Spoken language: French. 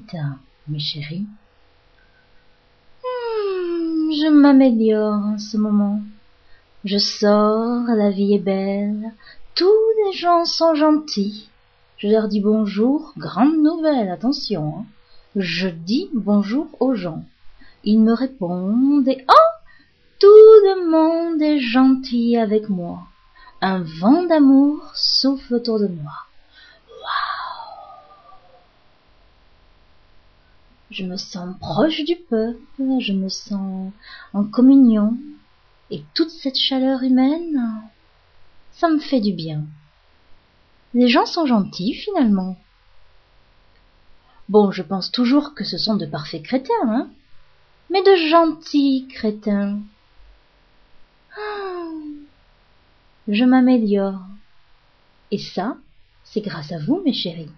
crétins, mes chéris Hmm, Je m'améliore en ce moment. Je sors, la vie est belle, tous les gens sont gentils. Je leur dis bonjour, grande nouvelle, attention. hein. Je dis bonjour aux gens. Ils me répondent et oh, tout le monde est gentil avec moi. Un vent d'amour souffle autour de moi. Je me sens proche du peuple, je me sens en communion, et toute cette chaleur humaine, ça me fait du bien. Les gens sont gentils finalement. Bon, je pense toujours que ce sont de parfaits crétins, hein, mais de gentils crétins. Ah, je m'améliore. Et ça, c'est grâce à vous, mes chéris.